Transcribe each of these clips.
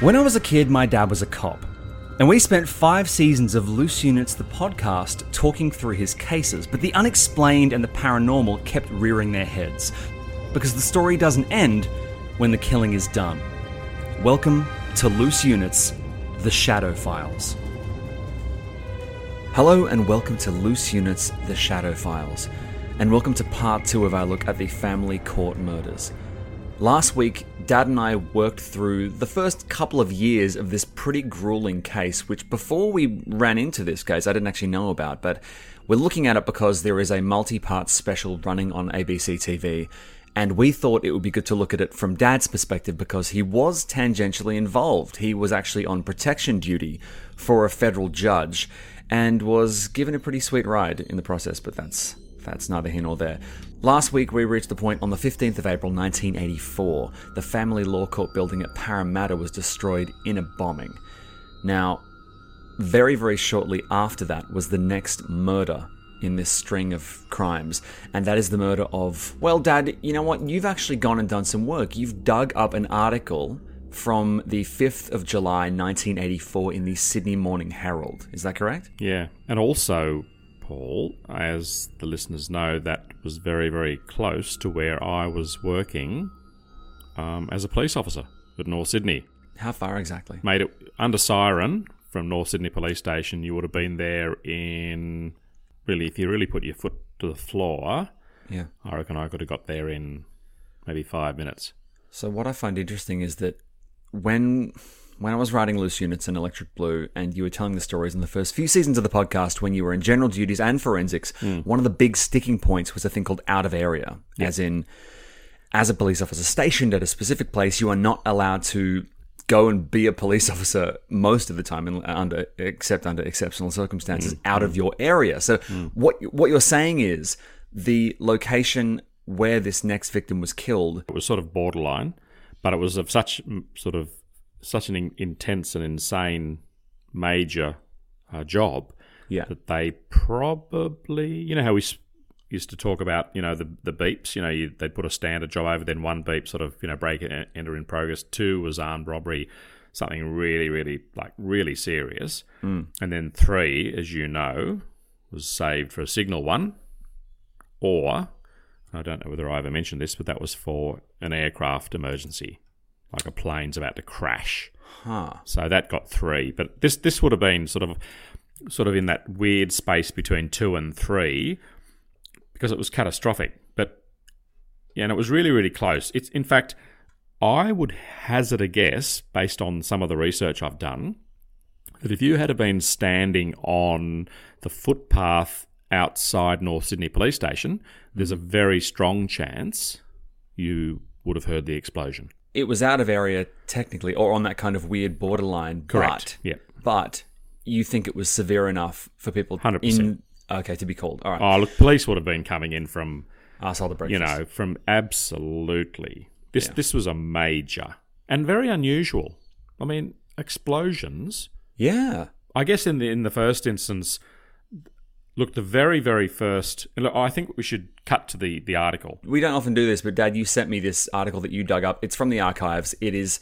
When I was a kid, my dad was a cop. And we spent five seasons of Loose Units, the podcast, talking through his cases, but the unexplained and the paranormal kept rearing their heads. Because the story doesn't end when the killing is done. Welcome to Loose Units, The Shadow Files. Hello, and welcome to Loose Units, The Shadow Files. And welcome to part two of our look at the family court murders. Last week, Dad and I worked through the first couple of years of this pretty grueling case, which before we ran into this case, I didn't actually know about, but we're looking at it because there is a multi part special running on ABC TV. And we thought it would be good to look at it from Dad's perspective because he was tangentially involved. He was actually on protection duty for a federal judge and was given a pretty sweet ride in the process, but that's that's neither here nor there. Last week, we reached the point on the 15th of April 1984. The family law court building at Parramatta was destroyed in a bombing. Now, very, very shortly after that was the next murder in this string of crimes, and that is the murder of, well, Dad, you know what? You've actually gone and done some work. You've dug up an article from the 5th of July 1984 in the Sydney Morning Herald. Is that correct? Yeah, and also Paul, as the listeners know, that was very, very close to where I was working um, as a police officer at North Sydney. How far exactly? Made it under siren from North Sydney Police Station. You would have been there in really, if you really put your foot to the floor. Yeah. I reckon I could have got there in maybe five minutes. So what I find interesting is that when when I was writing Loose Units and Electric Blue, and you were telling the stories in the first few seasons of the podcast when you were in general duties and forensics, hmm. one of the big sticking points was a thing called out of area, as in, as a police officer stationed at a specific place, you are not allowed to go and be a police officer most of the time, in- under except under exceptional circumstances, hmm. out of hmm. your area. So what what you're saying is the location where this next victim was killed It was sort of borderline, but it was of such mm, sort of such an in- intense and insane major uh, job Yeah. that they probably you know how we s- used to talk about you know the the beeps? You know you, they'd put a standard job over then one beep sort of you know break and enter in progress. Two was armed robbery something really really like really serious. And then three as you know was saved for a signal one or I don't know whether I ever mentioned this, but that was for an aircraft emergency, like a plane's about to crash. Huh. So that got three, but this this would have been sort of sort of in that weird space between two and three because it was catastrophic. But yeah, and it was really really close. It's in fact, I would hazard a guess based on some of the research I've done that if you had been standing on the footpath outside North Sydney Police Station, there's a very strong chance you would have heard the explosion. It was out of area technically, or on that kind of weird borderline. Correct. But, Yeah. But you think it was severe enough for people 100%. in okay to be called. All right. Oh, look, police would have been coming in from Arsehole the breakfast. you know, from absolutely. This Yeah. this was a major and very unusual. I mean, explosions. Yeah. I guess in the in the first instance, look, the very very first. Look, I think we should cut to the the article. We don't often do this, but Dad, you sent me this article that you dug up. It's from the archives. It is.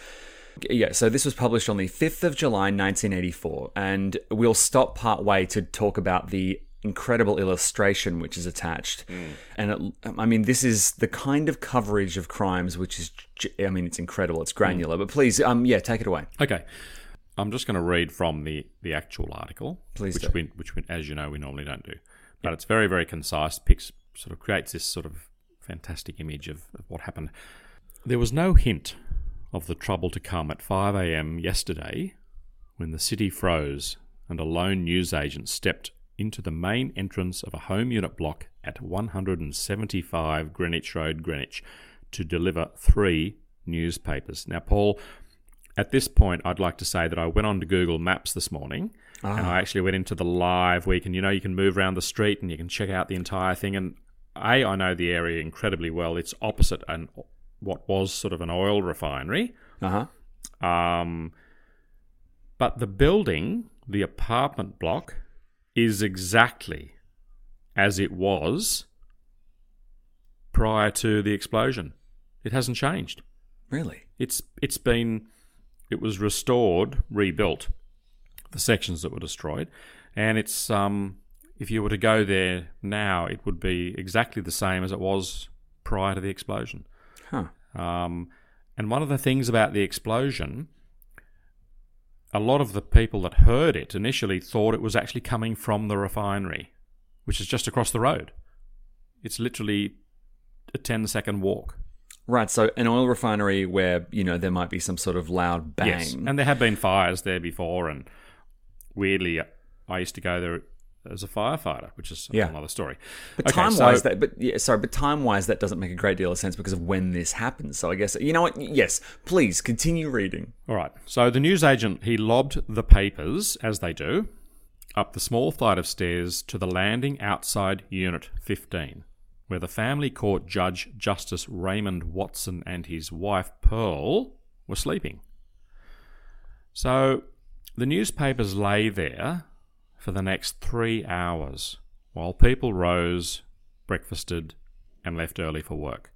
Yeah, so this was published on the 5th of July 1984, and we'll stop part way to talk about the incredible illustration which is attached. And it, I mean, this is the kind of coverage of crimes which is, I mean, it's incredible. It's granular. But please, um, yeah, take it away. Okay. I'm just going to read from the, the actual article, Please which do. we, which we, as you know, we normally don't do. But it's very, very concise. Picks sort of creates this sort of fantastic image of, of what happened. There was no hint of the trouble to come at 5 a.m. yesterday when the city froze and a lone newsagent stepped into the main entrance of a home unit block at 175 Greenwich Road, Greenwich, to deliver three newspapers. Now, Paul, at this point, I'd like to say that I went on to Google Maps this morning and I actually went into the live where you can, you know, you can move around the street and you can check out the entire thing. And A, I know the area incredibly well. It's opposite an, what was sort of an oil refinery. Uh huh. Um, but the building, the apartment block, is exactly as it was prior to the explosion. It hasn't changed. Really? It's it's been it was restored, rebuilt, the sections that were destroyed, and it's um if you were to go there now, it would be exactly the same as it was prior to the explosion. Huh. Um, and one of the things about the explosion, a lot of the people that heard it initially thought it was actually coming from the refinery, which is just across the road. It's literally a 10 second walk. Right. So an oil refinery where you know there might be some sort of loud bang. Yes. And there have been fires there before, and weirdly, I used to go there as a firefighter, which is Yeah. another story. But Okay, time wise, so- that but yeah, sorry, but time wise, that doesn't make a great deal of sense because of when this happens. So I guess you know what? Yes, please continue reading. All right. So the newsagent he lobbed the papers, as they do, up the small flight of stairs to the landing outside Unit 15, where the family court judge Justice Raymond Watson and his wife Pearl were sleeping. So the newspapers lay there for the next three hours while people rose, breakfasted, and left early for work.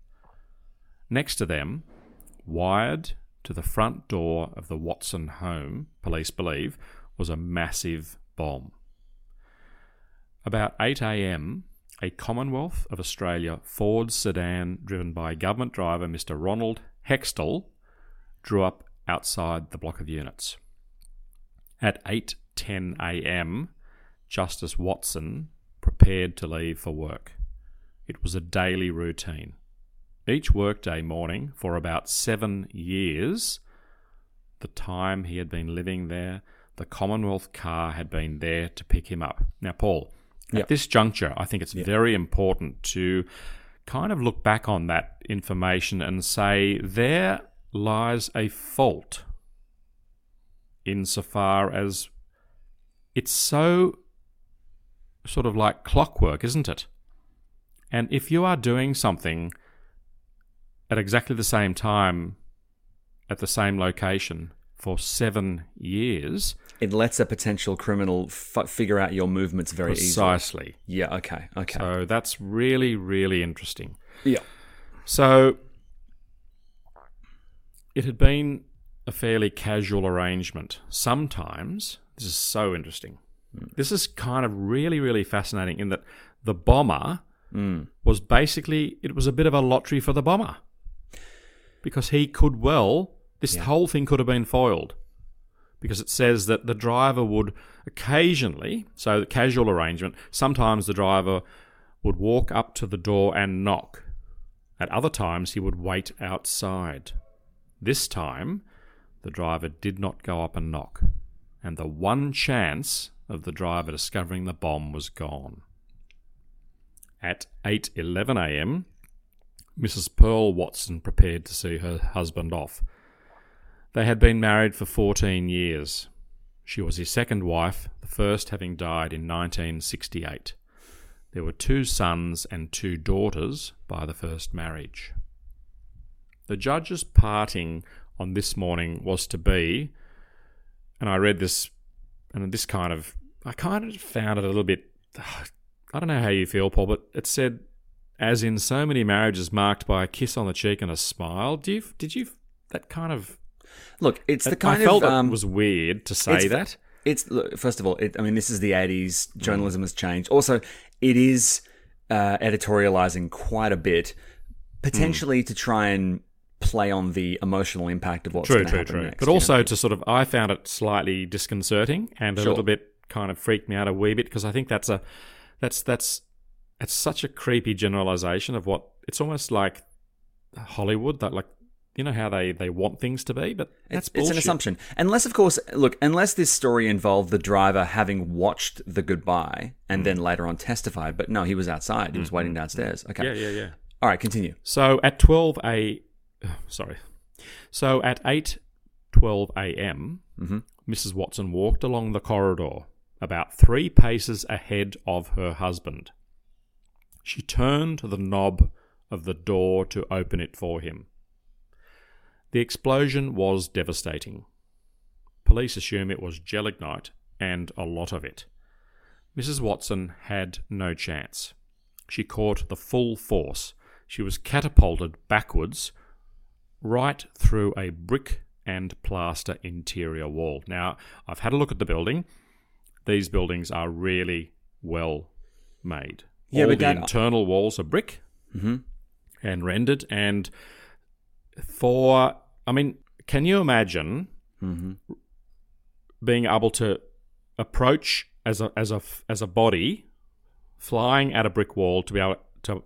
Next to them, wired to the front door of the Watson home, police believe, was a massive bomb. About 8 am, a Commonwealth of Australia Ford sedan driven by government driver Mr. Ronald Hextall drew up outside the block of units. At 8:10 a.m., Justice Watson prepared to leave for work. It was a daily routine. Each workday morning for about 7 years, the time he had been living there, the Commonwealth car had been there to pick him up. Now, Paul, Yep. at this juncture, I think it's very important to kind of look back on that information and say there lies a fault insofar as it's so sort of like clockwork, isn't it? And if you are doing something at exactly the same time at the same location for seven years, It lets a potential criminal f- figure out your movements very easily. precisely. Yeah. Okay. Okay. So that's really, really interesting. yeah. So it had been a fairly casual arrangement. Sometimes, this is so interesting. Hmm. This is kind of really, really fascinating in that the bomber hmm. was basically, it was a bit of a lottery for the bomber. Because he could well, this whole thing could have been foiled. Because it says that the driver would occasionally, so the casual arrangement, sometimes the driver would walk up to the door and knock. At other times, he would wait outside. This time, the driver did not go up and knock, and the one chance of the driver discovering the bomb was gone. At 8:11 a.m., Mrs. Pearl Watson prepared to see her husband off. They had been married for 14 years. She was his second wife, the first having died in 1968. There were two sons and two daughters by the first marriage. The judge's parting on this morning was to be, and I read this, and this kind of, I kind of found it a little bit, I don't know how you feel, Paul, but it said, as in so many marriages marked by a kiss on the cheek and a smile. Do you, did you, that kind of, Look, it's the kind I felt of um, it was weird to say it's- that. it's look, first of all, it, I mean, this is the '80s. Journalism has changed. Also, it is uh, editorializing quite a bit, potentially to try and play on the emotional impact of what's True, true, true. next. But you know? also to sort of, I found it slightly disconcerting and a Sure. little bit kind of freaked me out a wee bit because I think that's a, that's that's, it's such a creepy generalization of what it's almost like Hollywood that like, you know how they they want things to be, but that's it's, it's an assumption. Unless, of course, look, unless this story involved the driver having watched the goodbye and hmm. then later on testified, but no, he was outside. He was hmm, waiting hmm, downstairs. Okay. Yeah, yeah, yeah. All right, continue. So at 12 a sorry. So at 8:12 a.m., Mrs. Watson walked along the corridor about 3 paces ahead of her husband. She turned the knob of the door to open it for him. The explosion was devastating. Police assume it was gelignite and a lot of it. Mrs. Watson had no chance. She caught the full force. She was catapulted backwards right through a brick and plaster interior wall. Now, I've had a look at the building. These buildings are really well made. Yeah, All but the Dad- internal walls are brick Mm-hmm. and rendered. And for, I mean, can you imagine Mm-hmm. being able to approach as a as a as a body, flying at a brick wall to be able to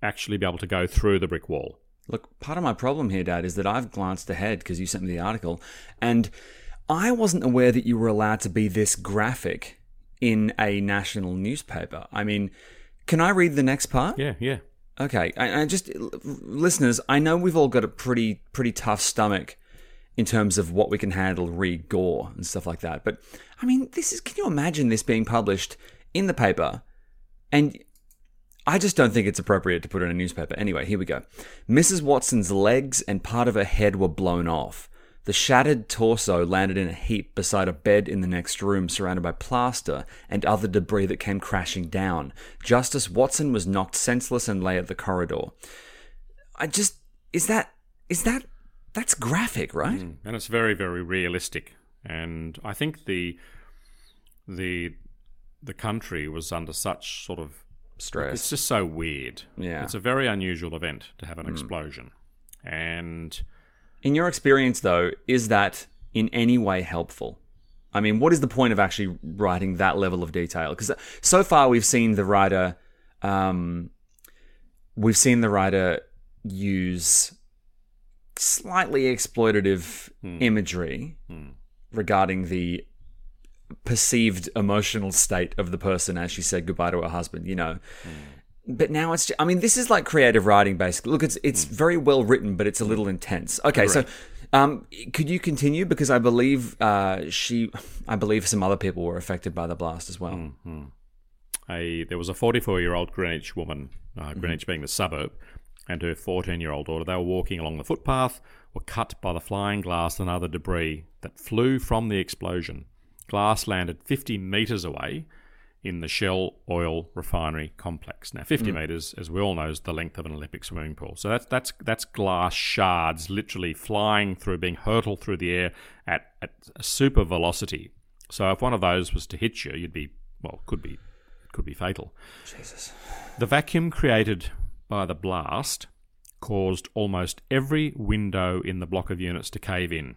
actually be able to go through the brick wall? Look, part of my problem here, Dad, is that I've glanced ahead because you sent me the article, and I wasn't aware that you were allowed to be this graphic in a national newspaper. I mean, can I read the next part? Yeah, yeah. Okay, I, I just listeners, I know we've all got a pretty pretty tough stomach in terms of what we can handle re gore and stuff like that. But I mean, this is can you imagine this being published in the paper and I just don't think it's appropriate to put in a newspaper. Anyway, here we go. Mrs. Watson's legs and part of her head were blown off. The shattered torso landed in a heap beside a bed in the next room, surrounded by plaster and other debris that came crashing down. Justice Watson was knocked senseless and lay at the corridor. I just is that is that that's graphic, right? Mm, and it's very very realistic and i think the the the country was under such sort of stress. it's just so weird Yeah. it's a very unusual event to have an mm. explosion and In your experience, though, is that in any way helpful? I mean, what is the point of actually writing that level of detail? Because so far we've seen the writer, um, we've seen the writer use slightly exploitative hmm. imagery hmm. regarding the perceived emotional state of the person as she said goodbye to her husband. You know, hmm. But now it's. I mean, this is like creative writing, basically. Look, it's it's very well written, but it's a little intense. Okay, so. Um, could you continue because I believe uh, she, I believe some other people were affected by the blast as well. a there was a 44 year old Greenwich woman, uh, Greenwich being the suburb, and her 14 year old daughter. They were walking along the footpath, were cut by the flying glass and other debris that flew from the explosion. Glass landed 50 metres away in the Shell oil refinery complex. Now, 50 mm. metres, as we all know, is the length of an Olympic swimming pool. So that's that's that's glass shards literally flying through, being hurtled through the air at, at a super velocity. So if one of those was to hit you, you'd be well, could be could be fatal. Jesus. The vacuum created by the blast caused almost every window in the block of units to cave in.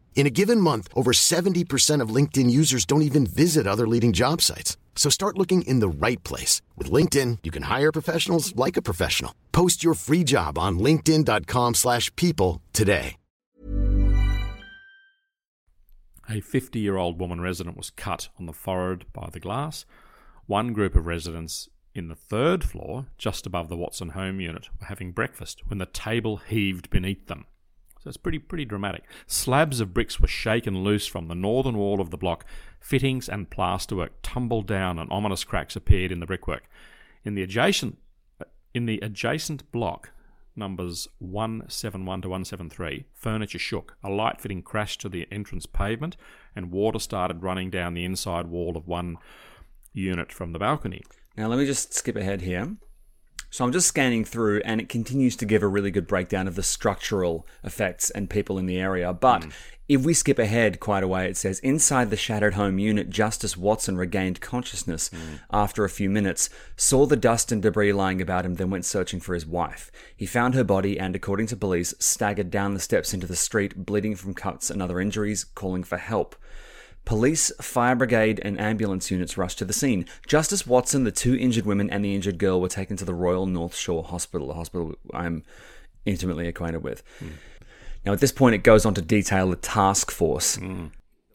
In a given month, over 70% of LinkedIn users don't even visit other leading job sites. So start looking in the right place. With LinkedIn, you can hire professionals like a professional. Post your free job on linkedin.com slash people today. A 50 year old woman resident was cut on the forehead by the glass. One group of residents in the third floor, just above the Watson home unit, were having breakfast when the table heaved beneath them. So it's pretty pretty dramatic. Slabs of bricks were shaken loose from the northern wall of the block. Fittings and plasterwork tumbled down, and ominous cracks appeared in the brickwork. In the adjacent in the adjacent block, numbers 171 to 173, furniture shook. A light fitting crashed to the entrance pavement, and water started running down the inside wall of one unit from the balcony. Now, let me just skip ahead here. So I'm just scanning through, and it continues to give a really good breakdown of the structural effects and people in the area. But hmm. if we skip ahead quite a way, it says inside the shattered home unit, Justice Watson regained consciousness hmm. after a few minutes, saw the dust and debris lying about him, then went searching for his wife. He found her body and, according to police, staggered down the steps into the street, bleeding from cuts and other injuries, calling for help. Police, fire brigade, and ambulance units rushed to the scene. Justice Watson, the two injured women, and the injured girl were taken to the Royal North Shore Hospital, a hospital I'm intimately acquainted with. Now, at this point, it goes on to detail the task force.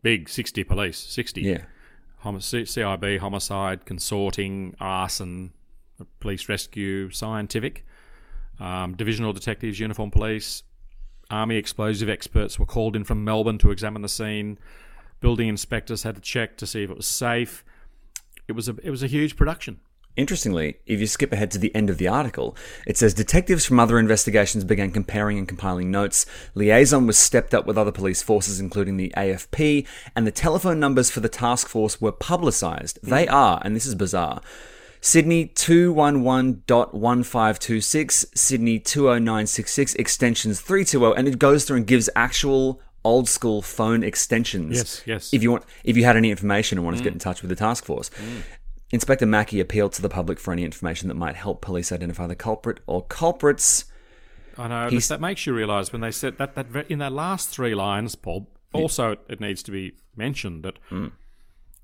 Big 60 police, 60. Yeah. CIB, homicide, consorting, arson, police rescue, scientific, um, divisional detectives, uniform police, army explosive experts were called in from Melbourne to examine the scene. Building inspectors had to check to see if it was safe. It was a it was a huge production. Interestingly, if you skip ahead to the end of the article, it says detectives from other investigations began comparing and compiling notes. Liaison was stepped up with other police forces, including the AFP, and the telephone numbers for the task force were publicised. They hmm. are, and this is bizarre. Sydney 211.1526, Sydney 20966, extensions 320, and it goes through and gives actual old school phone extensions. Yes, yes. If you want, if you had any information and wanted to get in touch with the task force. Inspector Mackey appealed to the public for any information that might help police identify the culprit or culprits. I know He's- that makes you realise when they said that that in that last three lines, Paul. Also, it, it needs to be mentioned that Mm.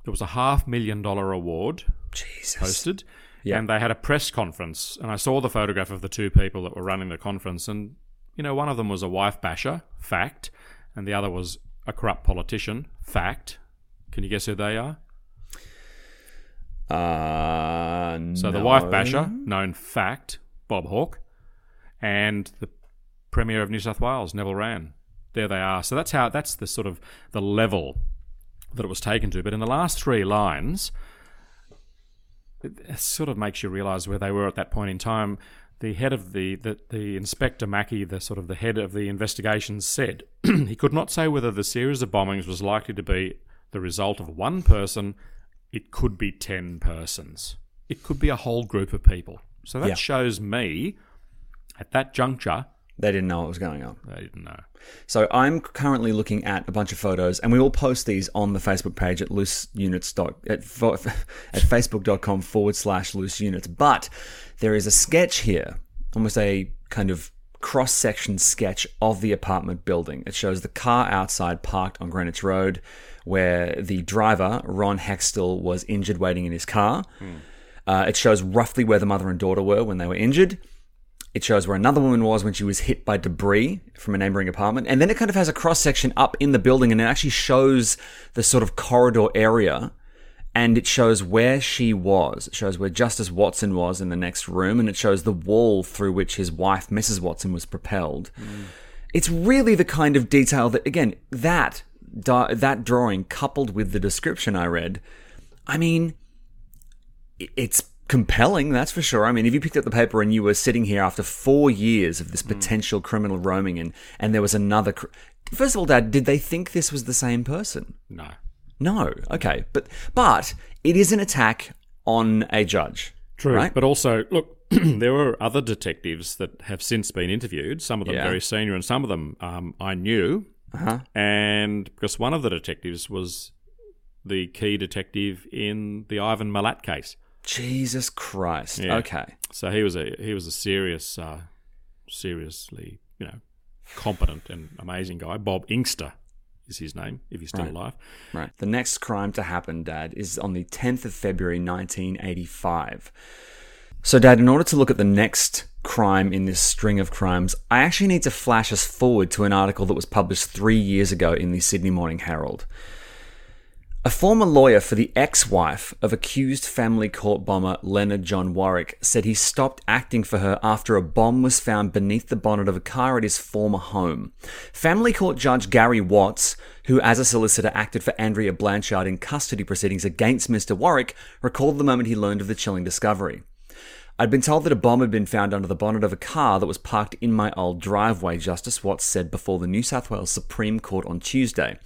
there was a half million dollar award Jesus. posted, Yeah. and they had a press conference, and I saw the photograph of the two people that were running the conference, and you know, one of them was a wife basher, fact, and the other was a corrupt politician, fact. Can you guess who they are? Uh, So the wife basher, known fact, Bob Hawke, and the Premier of New South Wales, Neville Wran. There they are. So that's how that's the sort of the level that it was taken to. But in the last three lines, it, it sort of makes you realise where they were at that point in time. The head of the, the the inspector Mackey, the sort of the head of the investigations, said he could not say whether the series of bombings was likely to be the result of one person. It could be ten persons. It could be a whole group of people. So that Yeah. shows me, at that juncture, They didn't know what was going on. they didn't know. So I'm currently looking at a bunch of photos, and we will post these on the Facebook page at looseunits at, fo- at facebook.com forward slash loose units. But there is a sketch here, almost a kind of cross section sketch of the apartment building. It shows the car outside parked on Greenwich Road, where the driver Ron Hextall was injured waiting in his car. Uh, it shows roughly where the mother and daughter were when they were injured. It shows where another woman was when she was hit by debris from a neighboring apartment. And then it kind of has a cross section up in the building and it actually shows the sort of corridor area and it shows where she was. It shows where Justice Watson was in the next room, and it shows the wall through which his wife, Mrs. Watson, was propelled. Mm. It's really the kind of detail that, again, that di- that drawing coupled with the description I read, I mean, it's compelling, that's for sure. I mean, if you picked up the paper and you were sitting here after four years of this potential criminal roaming, and and there was another. Cr- First of all, Dad, did they think this was the same person? No. No. Okay, but but it is an attack on a judge. True. Right? But also, look, there were other detectives that have since been interviewed, some of them Yeah. very senior, and some of them um, I knew. Uh-huh. And because one of the detectives was the key detective in the Ivan Milat case. Jesus Christ. Yeah. Okay. So he was a he was a serious, uh, seriously, you know, competent and amazing guy. Bob Inkster is his name, if he's still Right. alive. Right. The next crime to happen, Dad, is on the 10th of February 1985. So, Dad, in order to look at the next crime in this string of crimes, I actually need to flash us forward to an article that was published three years ago in the Sydney Morning Herald. A former lawyer for the ex wife of accused family court bomber Leonard John Warwick said he stopped acting for her after a bomb was found beneath the bonnet of a car at his former home. Family court judge Gary Watts, who as a solicitor acted for Andrea Blanchard in custody proceedings against Mr. Warwick, recalled the moment he learned of the chilling discovery. I'd been told that a bomb had been found under the bonnet of a car that was parked in my old driveway, Justice Watts said before the New South Wales Supreme Court on Tuesday.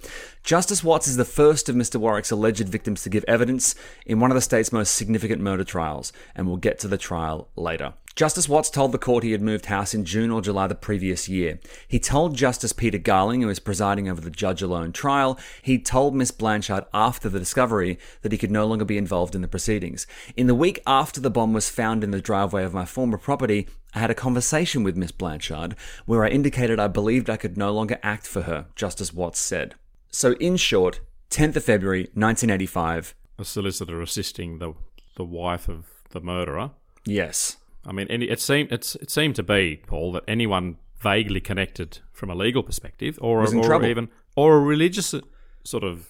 Justice Watts is the first of Mr. Warwick's alleged victims to give evidence in one of the state's most significant murder trials, and we'll get to the trial later. Justice Watts told the court he had moved house in June or July the previous year. He told Justice Peter Garling, who was presiding over the judge alone trial, he told Miss Blanchard after the discovery that he could no longer be involved in the proceedings. In the week after the bomb was found in the driveway of my former property, I had a conversation with Miss Blanchard where I indicated I believed I could no longer act for her, Justice Watts said. So, in short, 10th of February, 1985. A solicitor assisting the the wife of the murderer. Yes. I mean, any, it seemed it's, it seemed to be Paul that anyone vaguely connected from a legal perspective, or in or even or a religious uh, sort of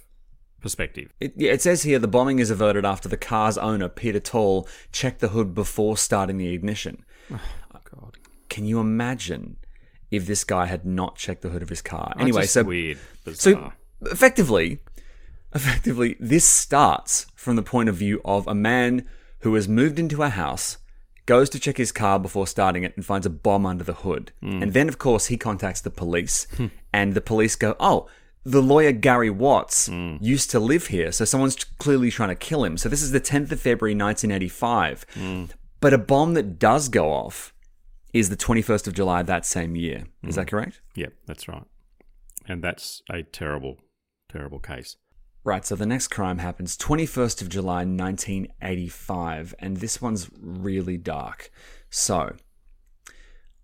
perspective. It, yeah, it says here the bombing is averted after the car's owner, Peter Tall, checked the hood before starting the ignition. Oh, God, Can you imagine if this guy had not checked the hood of his car? Oh, Anyway, so weird. so effectively, effectively, this starts from the point of view of a man who has moved into a house, goes to check his car before starting it, and finds a bomb under the hood. Hmm. And then, of course, he contacts the police, hmm. and the police go, "Oh." The lawyer Gary Watts hmm. used to live here, so someone's clearly trying to kill him. So this is the 10th of February 1985. But a bomb that does go off is the 21st of July that same year. Is that correct? Yep, that's right. And that's a terrible, terrible case. Right, so the next crime happens 21st of July 1985 and this one's really dark. So,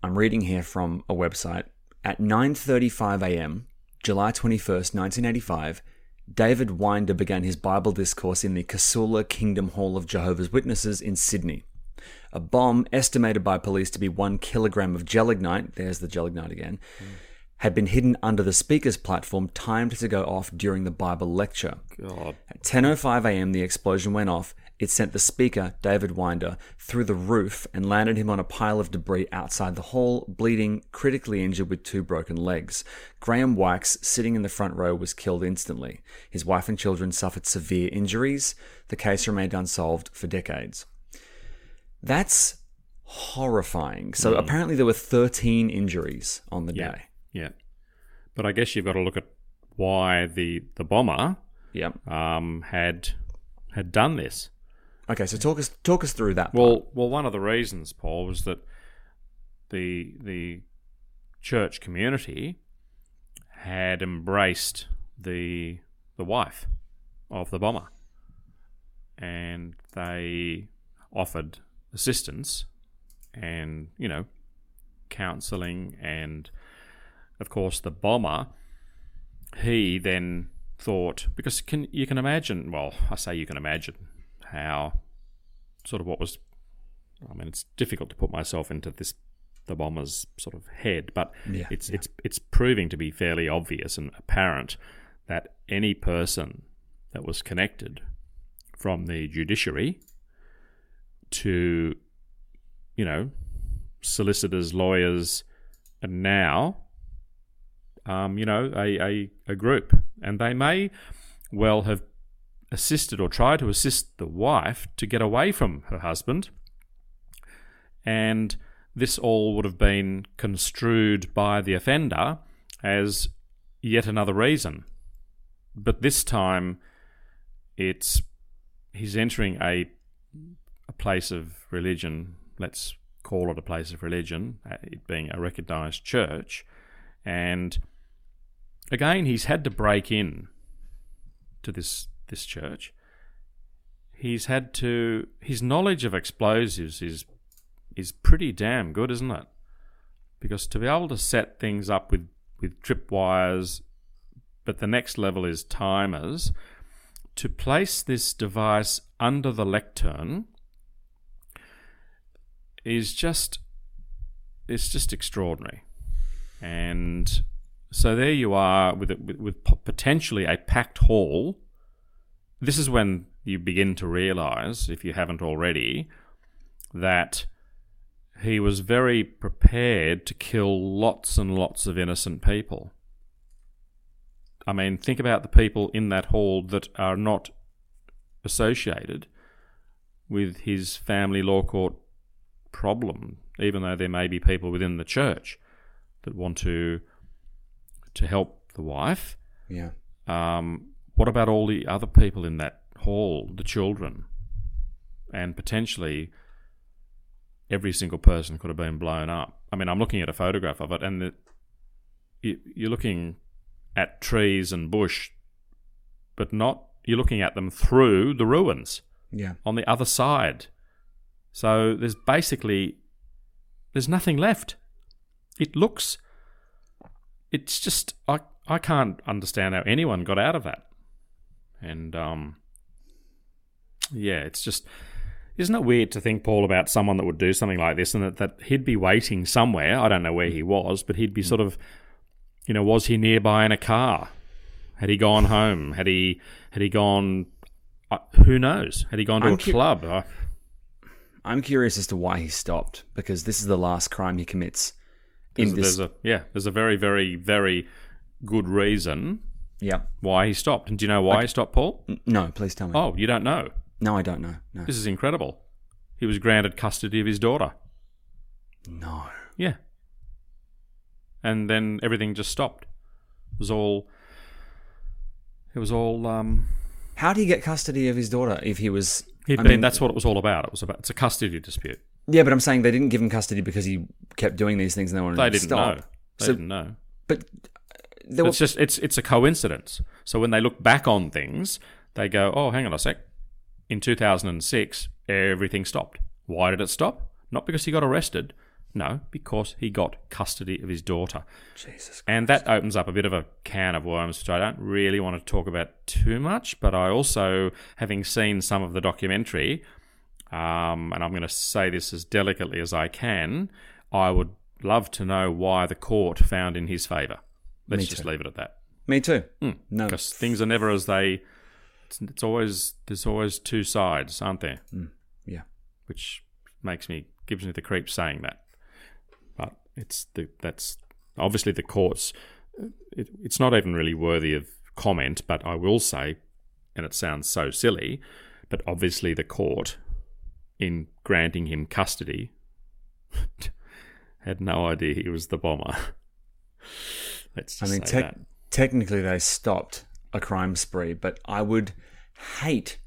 I'm reading here from a website at 9:35 a.m. July 21st, 1985, David Winder began his Bible discourse in the Casula Kingdom Hall of Jehovah's Witnesses in Sydney. A bomb estimated by police to be 1 kilogram of gelignite, there's the gelignite again, hmm. Had been hidden under the speaker's platform timed to go off during the Bible lecture. God, At 10:05 a.m., the explosion went off. It sent the speaker, David Winder, through the roof and landed him on a pile of debris outside the hall, bleeding, critically injured with two broken legs. Graham Wykes, sitting in the front row, was killed instantly. His wife and children suffered severe injuries. The case remained unsolved for decades. That's horrifying. So mm. apparently there were 13 injuries on the yeah, day. Yeah. But I guess you've got to look at why the the bomber Yep. um, had had done this. Okay, so talk us talk us through that. part. Well, well, one of the reasons, Paul, was that the the church community had embraced the the wife of the bomber, and they offered assistance and you know counselling and of course the bomber he then thought because can you can imagine well I say you can imagine how sort of what was I mean it's difficult to put myself into this the bomber's sort of head but Yeah, it's it's it's proving to be fairly obvious and apparent that any person that was connected from the judiciary to, you know, solicitors, lawyers, and now, um, you know, a, a, a group. And they may well have assisted or tried to assist the wife to get away from her husband. And this all would have been construed by the offender as yet another reason. But this time, it's he's entering a a place of religion. Let's call it a place of religion, uh, it being a recognised church, and again he's had to break in to this this church. He's had to his knowledge of explosives is is pretty damn good, isn't it? Because to be able to set things up with with tripwires, but the next level is timers, to place this device under the lectern is just it's just extraordinary. And so there you are with, with, with potentially a packed hall. This is when you begin to realize, if you haven't already, that he was very prepared to kill lots and lots of innocent people. I mean, think about the people in that hall that are not associated with his family law court problem, even though there may be people within the church that want to to help the wife. Yeah. Um, what about all the other people in that hall, the children, and potentially every single person could have been blown up. I mean, I'm looking at a photograph of it, and the, you, you're looking at trees and bush, but not you're looking at them through the ruins. Yeah. On the other side. So there's basically there's nothing left. It looks it's just I I can't understand how anyone got out of that. And um yeah, it's just isn't it weird to think, Paul, about someone that would do something like this and that, that he'd be waiting somewhere? I don't know where he was, but he'd be sort of, you know, was he nearby in a car? Had he gone home? Had he had he gone? Uh, who knows? Had he gone to I'm a cu- club? I'm curious as to why he stopped because this is the last crime he commits in this. there's a yeah, there's a very very very good reason yeah. why he stopped. And do you know why he stopped, Paul? No, please tell me. Oh, you don't know. No, I don't know. No. This is incredible. He was granted custody of his daughter. No. Yeah. And then everything just stopped. It was all. It was all. Um, How did he get custody of his daughter if he was? I mean, that's what it was all about. It was about. It's a custody dispute. Yeah, but I'm saying they didn't give him custody because he kept doing these things and they wanted They to didn't stop. know. They So- didn't know. But uh, there were, It's just it's it's a coincidence. So when they look back on things, they go, "Oh, hang on a sec. In 2006, everything stopped. Why did it stop? Not because he got arrested. No, because he got custody of his daughter. Jesus. And that opens up a bit of a can of worms, which I don't really want to talk about too much. But I also, having seen some of the documentary, um, and I'm going to say this as delicately as I can, I would love to know why the court found in his favour. Let's just leave it at that. Me too. Hmm. No. Because things are never as they. It's, it's always there's always two sides, aren't there? Hmm. Yeah. Which makes me gives me the creeps saying that. But it's the that's obviously the courts. Uh, it, it's not even really worthy of comment, but I will say, and it sounds so silly, but obviously the court, in granting him custody, had no idea he was the bomber. Let's I just mean, that. technically they stopped a crime spree, but I would hate,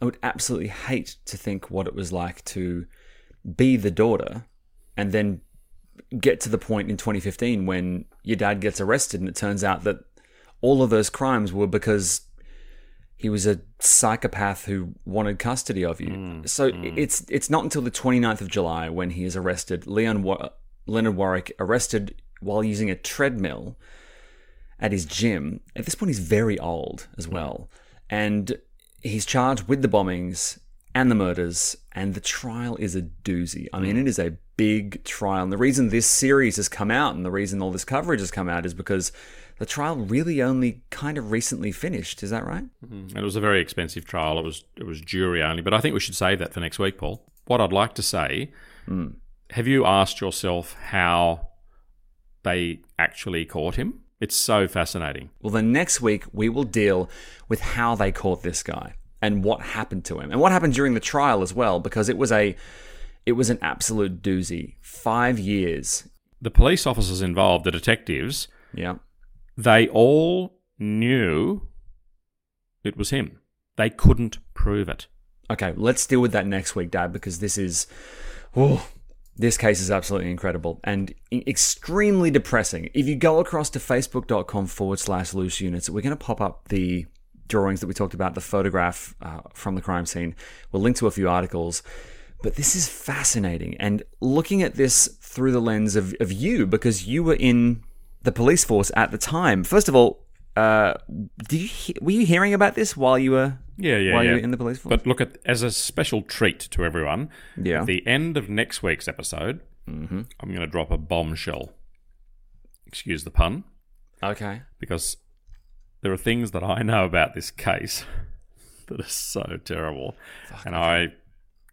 I would absolutely hate to think what it was like to be the daughter and then get to the point in 2015 when your dad gets arrested and it turns out that all of those crimes were because he was a psychopath who wanted custody of you. Mm, so mm. it's it's not until the 29th of July when he is arrested, Leon Wa- Leonard Warwick arrested while using a treadmill at his gym. At this point he's very old as mm. well. And he's charged with the bombings and the murders and the trial is a doozy. I mean, it is a big trial. And the reason this series has come out and the reason all this coverage has come out is because the trial really only kind of recently finished. Is that right? And it was a very expensive trial. It was it was jury only, but I think we should save that for next week, Paul. What I'd like to say, hmm. have you asked yourself how they actually caught him? It's so fascinating. Well, then next week we will deal with how they caught this guy and what happened to him and what happened during the trial as well, because it was a it was an absolute doozy. Five years. The police officers involved, the detectives, Yeah. They all knew it was him. They couldn't prove it. Okay, let's deal with that next week, Dad, because this is, oh, this case is absolutely incredible and extremely depressing. If you go across to facebook.com forward slash loose units, we're going to pop up the drawings that we talked about, the photograph uh, from the crime scene. We'll link to a few articles. But this is fascinating. And looking at this through the lens of, of you, because you were in the police force at the time. First of all, uh, did you he- were you hearing about this while you were Yeah, yeah, while yeah. you were in the police force? But look at as a special treat to everyone. Yeah. At the end of next week's episode, Mm-hmm. I'm going to drop a bombshell. Excuse the pun, okay. because there are things that I know about this case that are so terrible, and I,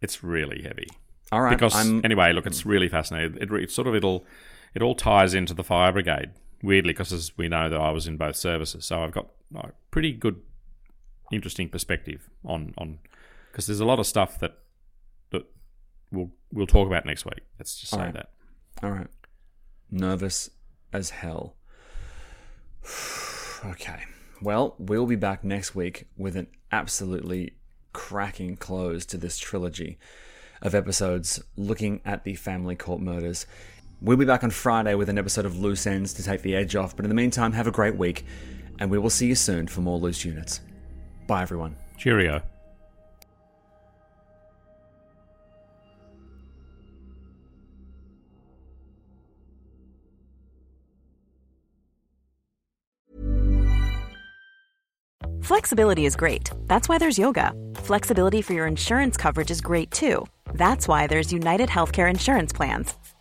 it's really heavy. All right. Because I'm, anyway, look, it's really fascinating. It, it sort of it'll it all ties into the fire brigade weirdly because as we know that I was in both services, so I've got a pretty good, interesting perspective on on because there's a lot of stuff that that we'll we'll talk about next week. Let's just say All right. that. all right. Nervous as hell. okay. Well, we'll be back next week with an absolutely cracking close to this trilogy of episodes looking at the family court murders. We'll be back on Friday with an episode of Loose Ends to take the edge off. But in the meantime, have a great week, and we will see you soon for more Loose Units. Bye, everyone. Cheerio. Flexibility is great. That's why there's yoga. Flexibility for your insurance coverage is great too. That's why there's United Healthcare Insurance Plans.